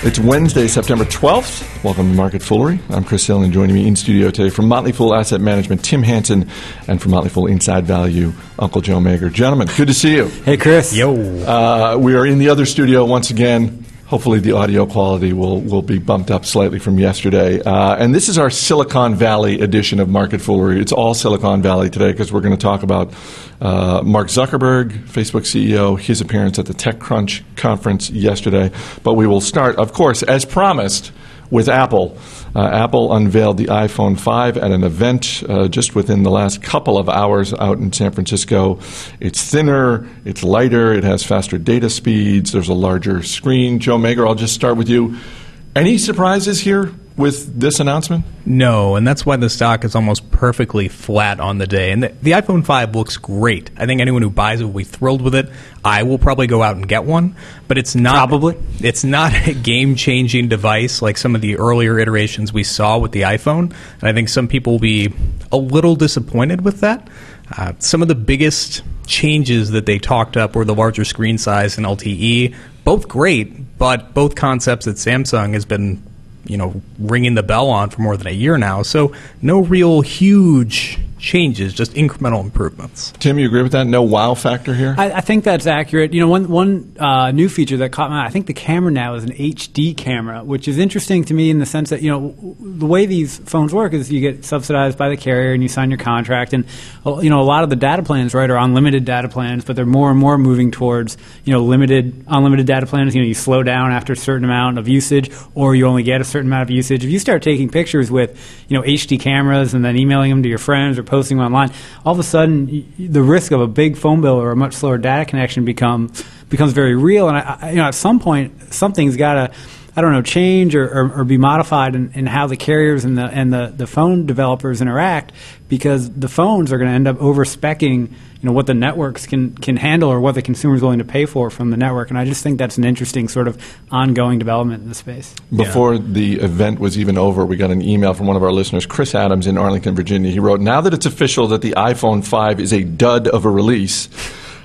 It's Wednesday, September 12th. Welcome to Market Foolery. I'm Chris Hill, and joining me in studio today from Motley Fool Asset Management, Tim Hanson, and from Motley Fool Inside Value, Uncle Joe Magyar. Gentlemen, good to see you. Hey, Chris. Yo. Uh, we are in the other studio once again. Hopefully, the audio quality will, will be bumped up slightly from yesterday. Uh, and this is our Silicon Valley edition of Market Foolery. It's all Silicon Valley today because we're going to talk about uh, Mark Zuckerberg, Facebook CEO, his appearance at the TechCrunch conference yesterday. But we will start, of course, as promised, with Apple. Uh, Apple unveiled the iPhone 5 at an event uh, just within the last couple of hours out in San Francisco. It's thinner, it's lighter, it has faster data speeds, there's a larger screen. Joe Magyar, I'll just start with you. Any surprises here with this announcement? No, and that's why the stock is almost perfectly flat on the day. And the, the, iPhone 5 looks great. I think anyone who buys it will be thrilled with it. I will probably go out and get one, but it's not probably it's not a game-changing device like some of the earlier iterations we saw with the iPhone. And I think some people will be a little disappointed with that. Uh, some of the biggest changes that they talked up were the larger screen size and LTE. Both great, but both concepts that Samsung has been you know ringing the bell on for more than a year now. So no real huge changes, just incremental improvements. Tim, you agree with that? No wow factor here? I, I think that's accurate. You know, one one uh, new feature that caught my eye, I think the camera now is an HD camera, which is interesting to me in the sense that, you know, the way these phones work is you get subsidized by the carrier and you sign your contract. And, uh, you know, a lot of the data plans, right, are unlimited data plans, but they're more and more moving towards, you know, limited, unlimited data plans. You know, you slow down after a certain amount of usage or you only get a certain amount of usage. If you start taking pictures with, you know, HD cameras and then emailing them to your friends or posting online, all of a sudden the risk of a big phone bill or a much slower data connection become becomes very real. And I, you know, at some point, something's got to I don't know, change or, or, or be modified in, in, how the carriers and the and the, the phone developers interact because the phones are going to end up over specking you know what the networks can can handle or what the consumer is willing to pay for from the network and I just think that's an interesting sort of ongoing development in the space. Before yeah. the event was even over, we got an email from one of our listeners, Chris Adams in Arlington, Virginia. He wrote, "Now that it's official that the iPhone 5 is a dud of a release."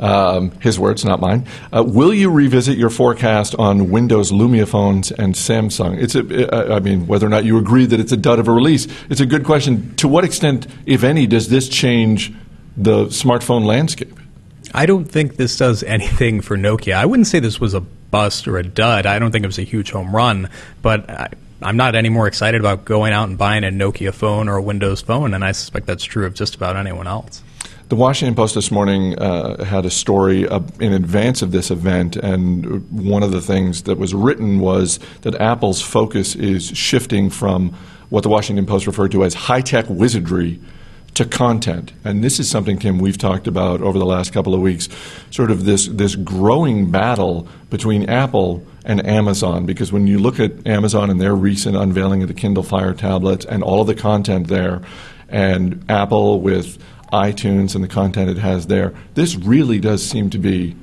Um, his words, not mine. Uh, will you revisit your forecast on Windows Lumia phones and Samsung? It's a, I mean, whether or not you agree that it's a dud of a release, it's a good question. To what extent, if any, does this change the smartphone landscape? I don't think this does anything for Nokia. I wouldn't say this was a bust or a dud. I don't think it was a huge home run, but I, I'm not any more excited about going out and buying a Nokia phone or a Windows phone, and I suspect that's true of just about anyone else. The Washington Post this morning uh, had a story uh, in advance of this event, and one of the things that was written was that Apple's focus is shifting from what the Washington Post referred to as high tech wizardry to content. And this is something, Tim, we've talked about over the last couple of weeks sort of this, this growing battle between Apple and Amazon. Because when you look at Amazon and their recent unveiling of the Kindle Fire tablets and all of the content there, and Apple with iTunes and the content it has there. This really does seem to be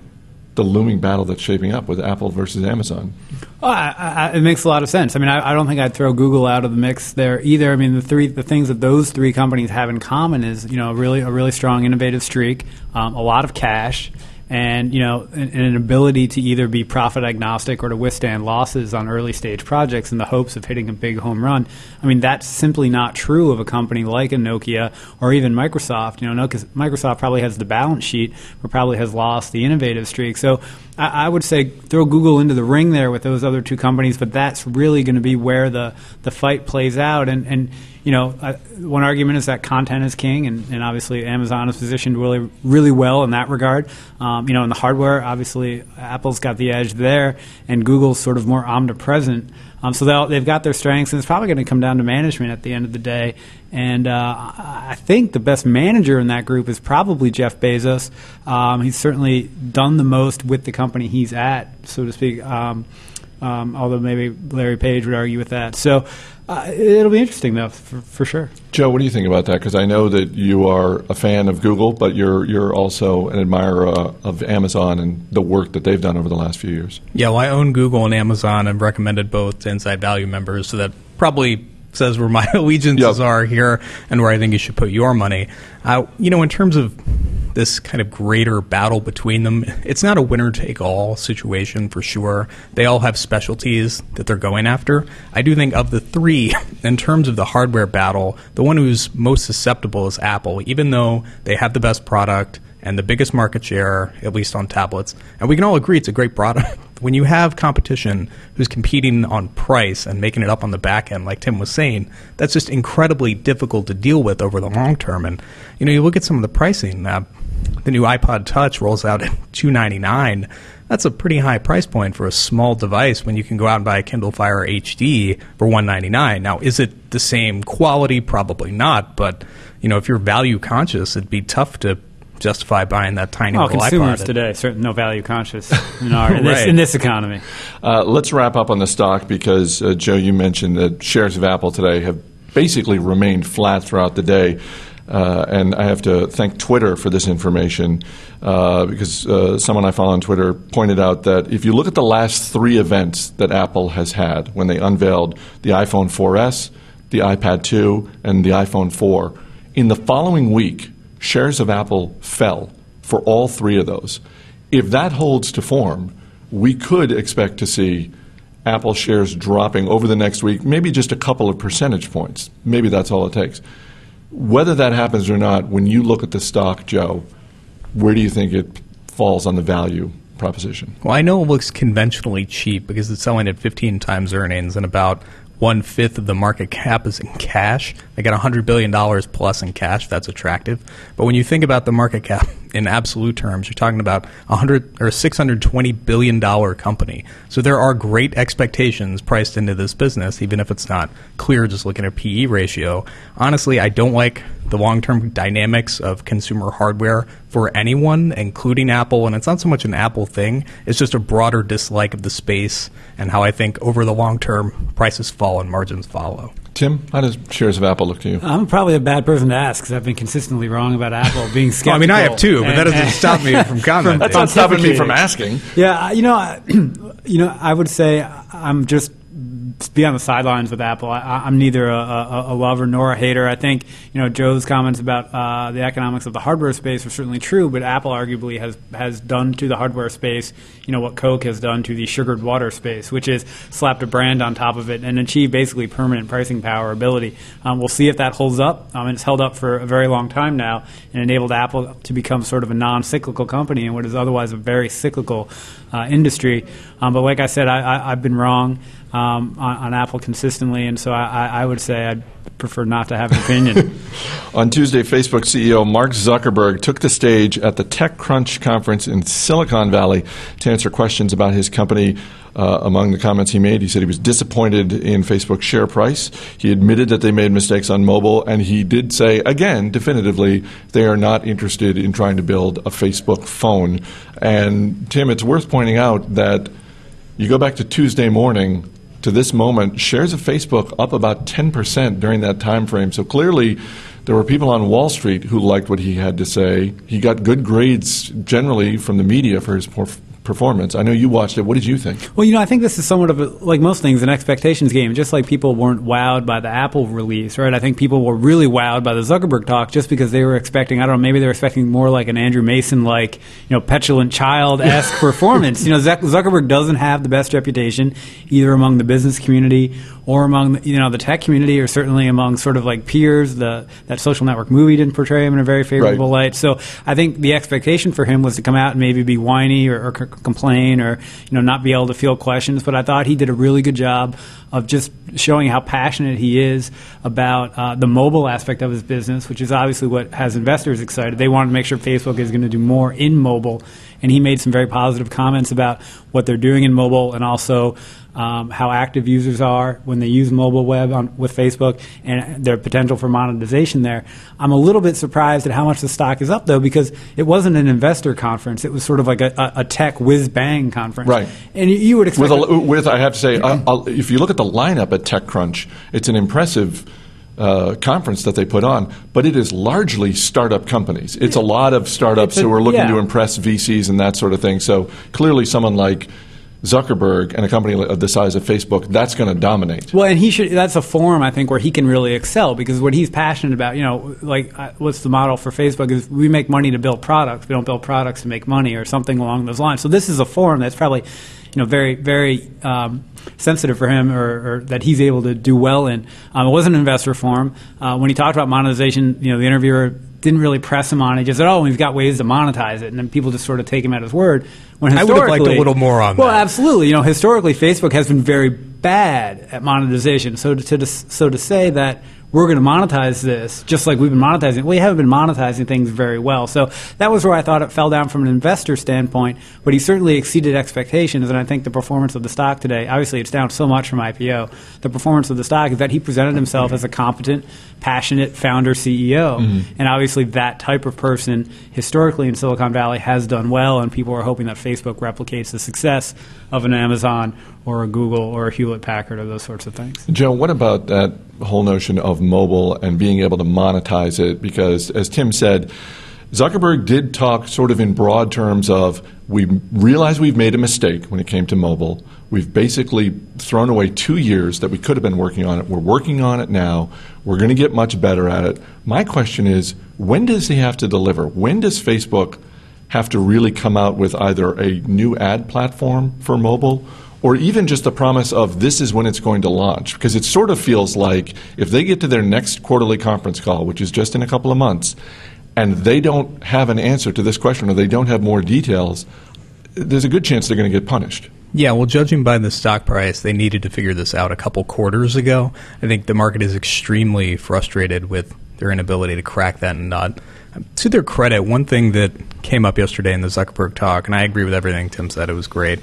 the looming battle that's shaping up with Apple versus Amazon. Well, I, I, it makes a lot of sense. I mean, I, I, don't think I'd throw Google out of the mix there either. I mean, the three the things that those three companies have in common is you know really a really strong innovative streak, um, a lot of cash, and you know an, an, ability to either be profit agnostic or to withstand losses on early stage projects in the hopes of hitting a big home run. I mean that's simply not true of a company like a Nokia or even Microsoft. You know, Microsoft probably has the balance sheet, but probably has lost the innovative streak. So I, I would say throw Google into the ring there with those other two companies, but that's really going to be where the the fight plays out. And and you know, one argument is that content is king, and, and obviously Amazon is positioned really, really well in that regard. Um, you know, in the hardware, obviously Apple's got the edge there, and Google's sort of more omnipresent. Um, so they've got their strengths, and it's probably going to come down to management at the end of the day. And uh, I think the best manager in that group is probably Jeff Bezos. Um, he's certainly done the most with the company he's at, so to speak. Um, um, although maybe Larry Page would argue with that. So uh, it'll be interesting, though, for, for, sure. Joe, what do you think about that? Because I know that you are a fan of Google, but you're you're also an admirer uh, of Amazon and the work that they've done over the last few years. Yeah, well, I own Google and Amazon and recommended both to Inside Value members, so that probably says where my allegiances Yep. are here and where I think you should put your money. Uh, you know, in terms of this kind of greater battle between them, it's not a winner take all situation for sure. They all have specialties that they're going after. I do think of the three, in terms of the hardware battle, the one who's most susceptible is Apple, even though they have the best product and the biggest market share, at least on tablets. And we can all agree it's a great product. When you have competition who's competing on price and making it up on the back end, like Tim was saying, that's just incredibly difficult to deal with over the long term. And you know, you look at some of the pricing. Uh, the new iPod Touch rolls out at two ninety nine. That's a pretty high price point for a small device when you can go out and buy a Kindle Fire HD for one ninety nine. Now, is it the same quality? Probably not. But you know, if you're value conscious, it'd be tough to justify buying that tiny Oh, little consumers iPod. today certainly no value conscious in, our, in, this, Right. in this economy. Uh, let's wrap up on the stock because, uh, Joe, you mentioned that shares of Apple today have basically remained flat throughout the day. Uh, and I have to thank Twitter for this information uh, because uh, someone I follow on Twitter pointed out that if you look at the last three events that Apple has had when they unveiled the iPhone 4S, the iPad 2, and the iPhone 4, in the following week, shares of Apple fell for all three of those. If that holds to form, we could expect to see Apple shares dropping over the next week, maybe just a couple of percentage points. Maybe that's all it takes. Whether that happens or not, when you look at the stock, Joe, where do you think it falls on the value proposition? Well, I know it looks conventionally cheap because it's selling at 15 times earnings and about one fifth of the market cap is in cash. They got $100 billion plus in cash. That's attractive. But when you think about the market cap in absolute terms, you're talking about a 100 or $620 billion company. So there are great expectations priced into this business, even if it's not clear just looking at PE ratio. Honestly, I don't like the long term dynamics of consumer hardware for anyone, including Apple. And it's not so much an Apple thing, it's just a broader dislike of the space and how I think over the long term prices fall and margins follow. Tim, how does shares of Apple look to you? I'm probably a bad person to ask because I've been consistently wrong about Apple being skeptical. Well, I mean, I have too, but that doesn't stop me from commenting. That's not stopping me from asking. Yeah, you know, I, you know, I would say I'm just be on the sidelines with Apple. I, I'm neither a, a, a lover nor a hater. I think you know Joe's comments about uh, the economics of the hardware space are certainly true, but Apple arguably has has done to the hardware space, you know, what Coke has done to the sugared water space, which is slapped a brand on top of it and achieved basically permanent pricing power ability. Um, we'll see if that holds up. Um, it's held up for a very long time now and enabled Apple to become sort of a non-cyclical company in what is otherwise a very cyclical uh, industry. Um, but like I said, I, I, I've been wrong um, on, on Apple consistently, and so I, I, would say I'd prefer not to have an opinion. On Tuesday, Facebook CEO Mark Zuckerberg took the stage at the TechCrunch conference in Silicon Valley to answer questions about his company. Uh, among the comments he made, he said he was disappointed in Facebook's share price. He admitted that they made mistakes on mobile, and he did say, again, definitively, they are not interested in trying to build a Facebook phone. And Tim, it's worth pointing out that you go back to Tuesday morning to this moment, shares of Facebook up about 10% during that time frame. So clearly, there were people on Wall Street who liked what he had to say. He got good grades generally from the media for his perf- performance. I know you watched it. What did you think? Well, you know, I think this is somewhat of a, like most things, an expectations game. Just like people weren't wowed by the Apple release, right? I think people were really wowed by the Zuckerberg talk just because they were expecting, I don't know, maybe they were expecting more like an Andrew Mason, like, you know, petulant child esque performance. You know, Zuckerberg doesn't have the best reputation either among the business community or among, the, you know, the tech community or certainly among sort of like peers. The, that social network movie didn't portray him in a very favorable Right. light. So I think the expectation for him was to come out and maybe be whiny or, or c- complain or you know not be able to field questions. But I thought he did a really good job of just showing how passionate he is about uh, the mobile aspect of his business, which is obviously what has investors excited. They want to make sure Facebook is going to do more in mobile, and he made some very positive comments about what they're doing in mobile and also. Um, how active users are when they use mobile web on, with Facebook and their potential for monetization there. I'm a little bit surprised at how much the stock is up though because it wasn't an investor conference. It was sort of like a, a, tech whiz bang conference. Right. And you, you would expect With, a, with I have to say, I, I'll, if you look at the lineup at TechCrunch, it's an impressive uh, conference that they put on, but it is largely startup companies. It's a lot of startups a- who are looking yeah. to impress VCs and that sort of thing. So clearly, someone like Zuckerberg and a company of the size of Facebook, that's going to dominate. Well, and he should. That's a forum I think where he can really excel because what he's passionate about, you know, like uh, what's the model for Facebook is we make money to build products. We don't build products to make money or something along those lines. So this is a forum that's probably, you know, very very um, sensitive for him or, or, that he's able to do well in. Um, it was an investor forum. Uh, when he talked about monetization, you know, the interviewer didn't really press him on it. Just said, "Oh, we've got ways to monetize it," and then people just sort of take him at his word. When I would have liked a little more on well, that. Absolutely. You know, historically, Facebook has been very bad at monetization. So to, to so to say that we're going to monetize this just like we've been monetizing. We haven't been monetizing things very well. So that was where I thought it fell down from an investor standpoint, but he certainly exceeded expectations. And I think the performance of the stock today, obviously it's down so much from IPO, the performance of the stock is that he presented himself as a competent, passionate founder CEO. Mm-hmm. And obviously that type of person historically in Silicon Valley has done well, and people are hoping that Facebook replicates the success of an Amazon or a Google or a Hewlett Packard or those sorts of things. Joe, what about that whole notion of mobile and being able to monetize it? Because as Tim said, Zuckerberg did talk sort of in broad terms of we realize we've made a mistake when it came to mobile. We've basically thrown away two years that we could have been working on it. We're working on it now. We're going to get much better at it. My question is when does he have to deliver? When does Facebook have to really come out with either a new ad platform for mobile or even just the promise of this is when it's going to launch. Because it sort of feels like if they get to their next quarterly conference call, which is just in a couple of months, and they don't have an answer to this question or they don't have more details, there's a good chance they're going to get punished. Yeah, well, judging by the stock price, they needed to figure this out a couple quarters ago. I think the market is extremely frustrated with their inability to crack that nut. To their credit, one thing that came up yesterday in the Zuckerberg talk, and I agree with everything Tim said, it was great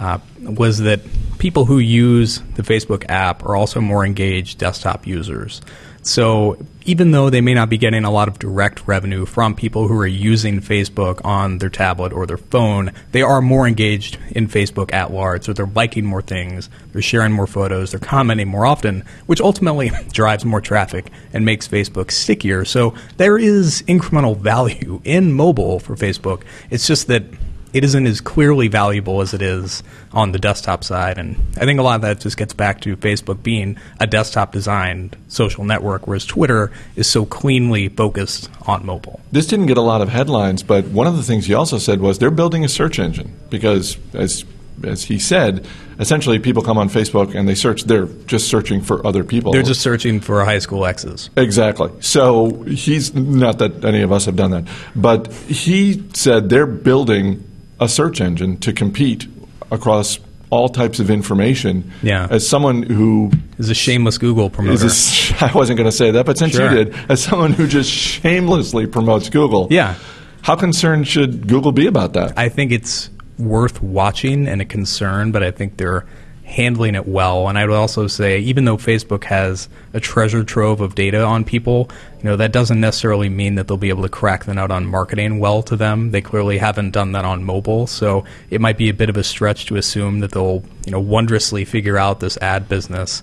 uh, was that people who use the Facebook app are also more engaged desktop users. So even though they may not be getting a lot of direct revenue from people who are using Facebook on their tablet or their phone, they are more engaged in Facebook at large. So they're liking more things, they're sharing more photos, they're commenting more often, which ultimately drives more traffic and makes Facebook stickier. So there is incremental value in mobile for Facebook. It's just that it isn't as clearly valuable as it is on the desktop side. And I think a lot of that just gets back to Facebook being a desktop designed social network, whereas Twitter is so cleanly focused on mobile. This didn't get a lot of headlines, but one of the things he also said was they're building a search engine because, as as he said, essentially people come on Facebook and they search. They're just searching for other people. They're just searching for high school exes. Exactly. So he's not that any of us have done that, but he said they're building a search engine to compete across all types of information. Yeah. As someone who is a shameless Google promoter. A, I wasn't going to say that, but since sure. you did, as someone who just shamelessly promotes Google. Yeah. How concerned should Google be about that? I think it's worth watching and a concern, but I think they're handling it well. And I would also say, even though Facebook has a treasure trove of data on people, you know that doesn't necessarily mean that they'll be able to crack the nut on marketing well to them. They clearly haven't done that on mobile, so it might be a bit of a stretch to assume that they'll you know wondrously figure out this ad business.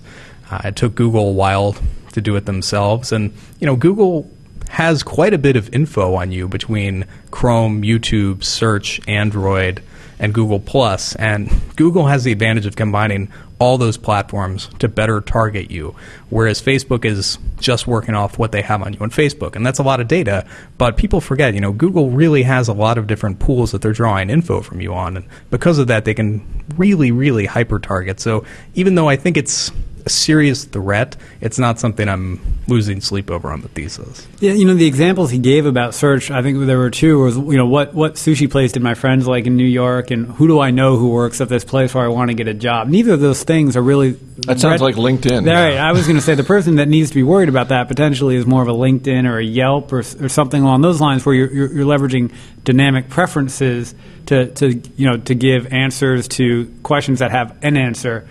Uh, it took Google a while to do it themselves, and you know Google has quite a bit of info on you between Chrome, YouTube, Search, Android and Google Plus. And Google has the advantage of combining all those platforms to better target you, whereas Facebook is just working off what they have on you on Facebook, and that's a lot of data. But people forget, you know, Google really has a lot of different pools that they're drawing info from you on, and because of that, they can really, really hyper target. So even though I think it's a serious threat, it's not something I'm losing sleep over on the thesis. Yeah, you know the examples he gave about search. I think there were two. Was you know what what sushi place did my friends like in New York, and who do I know who works at this place where I want to get a job? Neither of those things are really. That sounds red- like LinkedIn. Right. I was going to say the person that needs to be worried about that potentially is more of a LinkedIn or a Yelp or, or something along those lines, where you're, you're, you're leveraging dynamic preferences to, to you know to give answers to questions that have an answer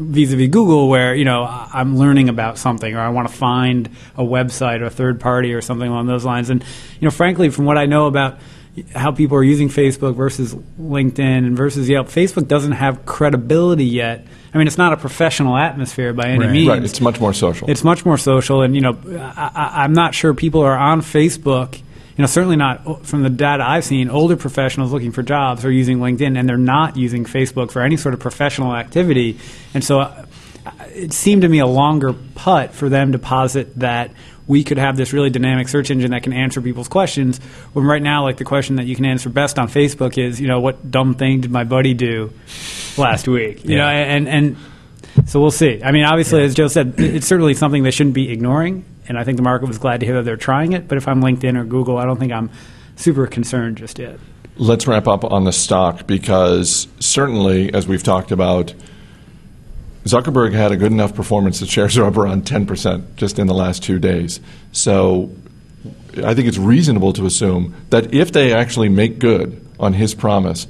vis-a-vis Google, where you know I'm learning about something, or I want to find a website or a third party or something along those lines. And you know, frankly, from what I know about how people are using Facebook versus LinkedIn and versus Yelp, Facebook doesn't have credibility yet. I mean, it's not a professional atmosphere by any right. means. Right. It's much more social. It's much more social, and you know, I, am not sure people are on Facebook know, certainly not from the data I've seen. Older professionals looking for jobs are using LinkedIn, and they're not using Facebook for any sort of professional activity. And so, uh, it seemed to me a longer putt for them to posit that we could have this really dynamic search engine that can answer people's questions. When right now, like the question that you can answer best on Facebook is, you know, what dumb thing did my buddy do last week? You Yeah. know, and and so we'll see. I mean, obviously, as Joe said, it's certainly something they shouldn't be ignoring, and I think the market was glad to hear that they're trying it. But if I'm LinkedIn or Google, I don't think I'm super concerned just yet. Let's wrap up on the stock because certainly, as we've talked about, Zuckerberg had a good enough performance that shares are up around 10% just in the last two days. So I think it's reasonable to assume that if they actually make good on his promise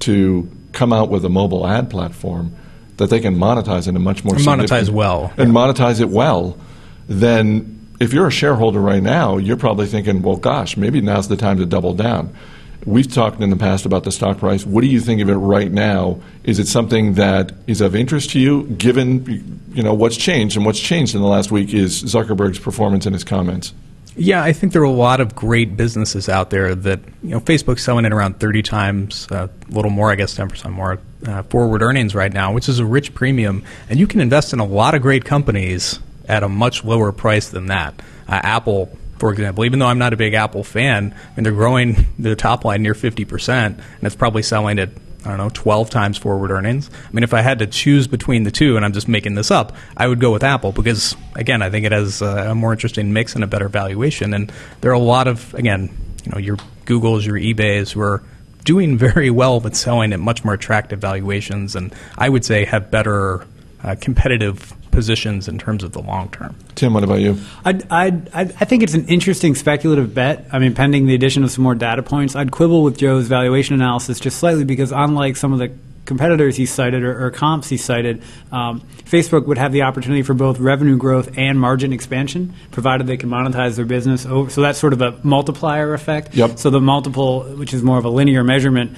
to come out with a mobile ad platform, that they can monetize in a much more And monetize well. and monetize it well, then if you're a shareholder right now, you're probably thinking, well, gosh, maybe now's the time to double down. We've talked in the past about the stock price. What do you think of it right now? Is it something that is of interest to you, given you know what's changed? And what's changed in the last week is Zuckerberg's performance and his comments. Yeah, I think there are a lot of great businesses out there that you know Facebook's selling at around 30 times, uh, a little more, I guess, 10 percent more uh, forward earnings right now, which is a rich premium, and you can invest in a lot of great companies at a much lower price than that. Uh, Apple, for example, even though I'm not a big Apple fan, I mean they're growing their top line near 50 percent, and it's probably selling at I don't know, 12 times forward earnings. I mean, if I had to choose between the two, and I'm just making this up, I would go with Apple because, again, I think it has uh, a more interesting mix and a better valuation. And there are a lot of, again, you know, your Googles, your eBays who are doing very well but selling at much more attractive valuations, and I would say have better uh, competitive positions in terms of the long term. Tim, what about you? I'd, I'd, I'd, I think it's an interesting speculative bet. I mean, pending the addition of some more data points, I'd quibble with Joe's valuation analysis just slightly because, unlike some of the competitors he cited or, or comps he cited, um, Facebook would have the opportunity for both revenue growth and margin expansion, provided they can monetize their business. Over, so that's sort of a multiplier effect. Yep. So the multiple, which is more of a linear measurement,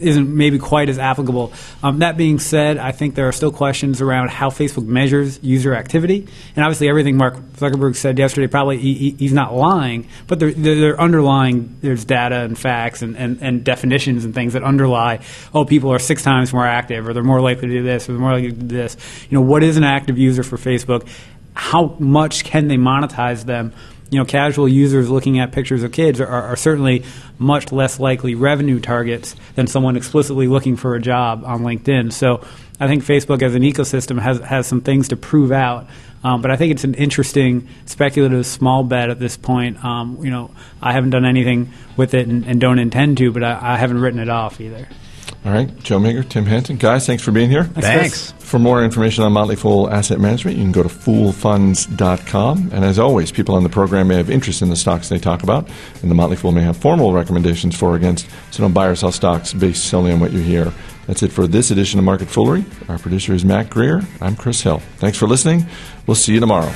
isn't maybe quite as applicable. Um, that being said, I think there are still questions around how Facebook measures user activity, and obviously everything Mark Zuckerberg said yesterday probably he, he- he's not lying, but there, there, there are underlying there's data and facts and, and, and definitions and things that underlie. Oh, people are six times more active, or they're more likely to do this, or they're more likely to do this. You know, what is an active user for Facebook? How much can they monetize them? you know, casual users looking at pictures of kids are, are certainly much less likely revenue targets than someone explicitly looking for a job on LinkedIn. So I think Facebook as an ecosystem has, has some things to prove out. Um, but I think it's an interesting speculative small bet at this point. Um, you know, I haven't done anything with it and, and don't intend to, but I, I haven't written it off either. All right, Joe Magyar, Tim Hanson. Guys, thanks for being here. Thanks. For more information on Motley Fool Asset Management, you can go to foolfunds.com. And as always, people on the program may have interest in the stocks they talk about, and the Motley Fool may have formal recommendations for or against, so don't buy or sell stocks based solely on what you hear. That's it for this edition of Market Foolery. Our producer is Mac Greer. I'm Chris Hill. Thanks for listening. We'll see you tomorrow.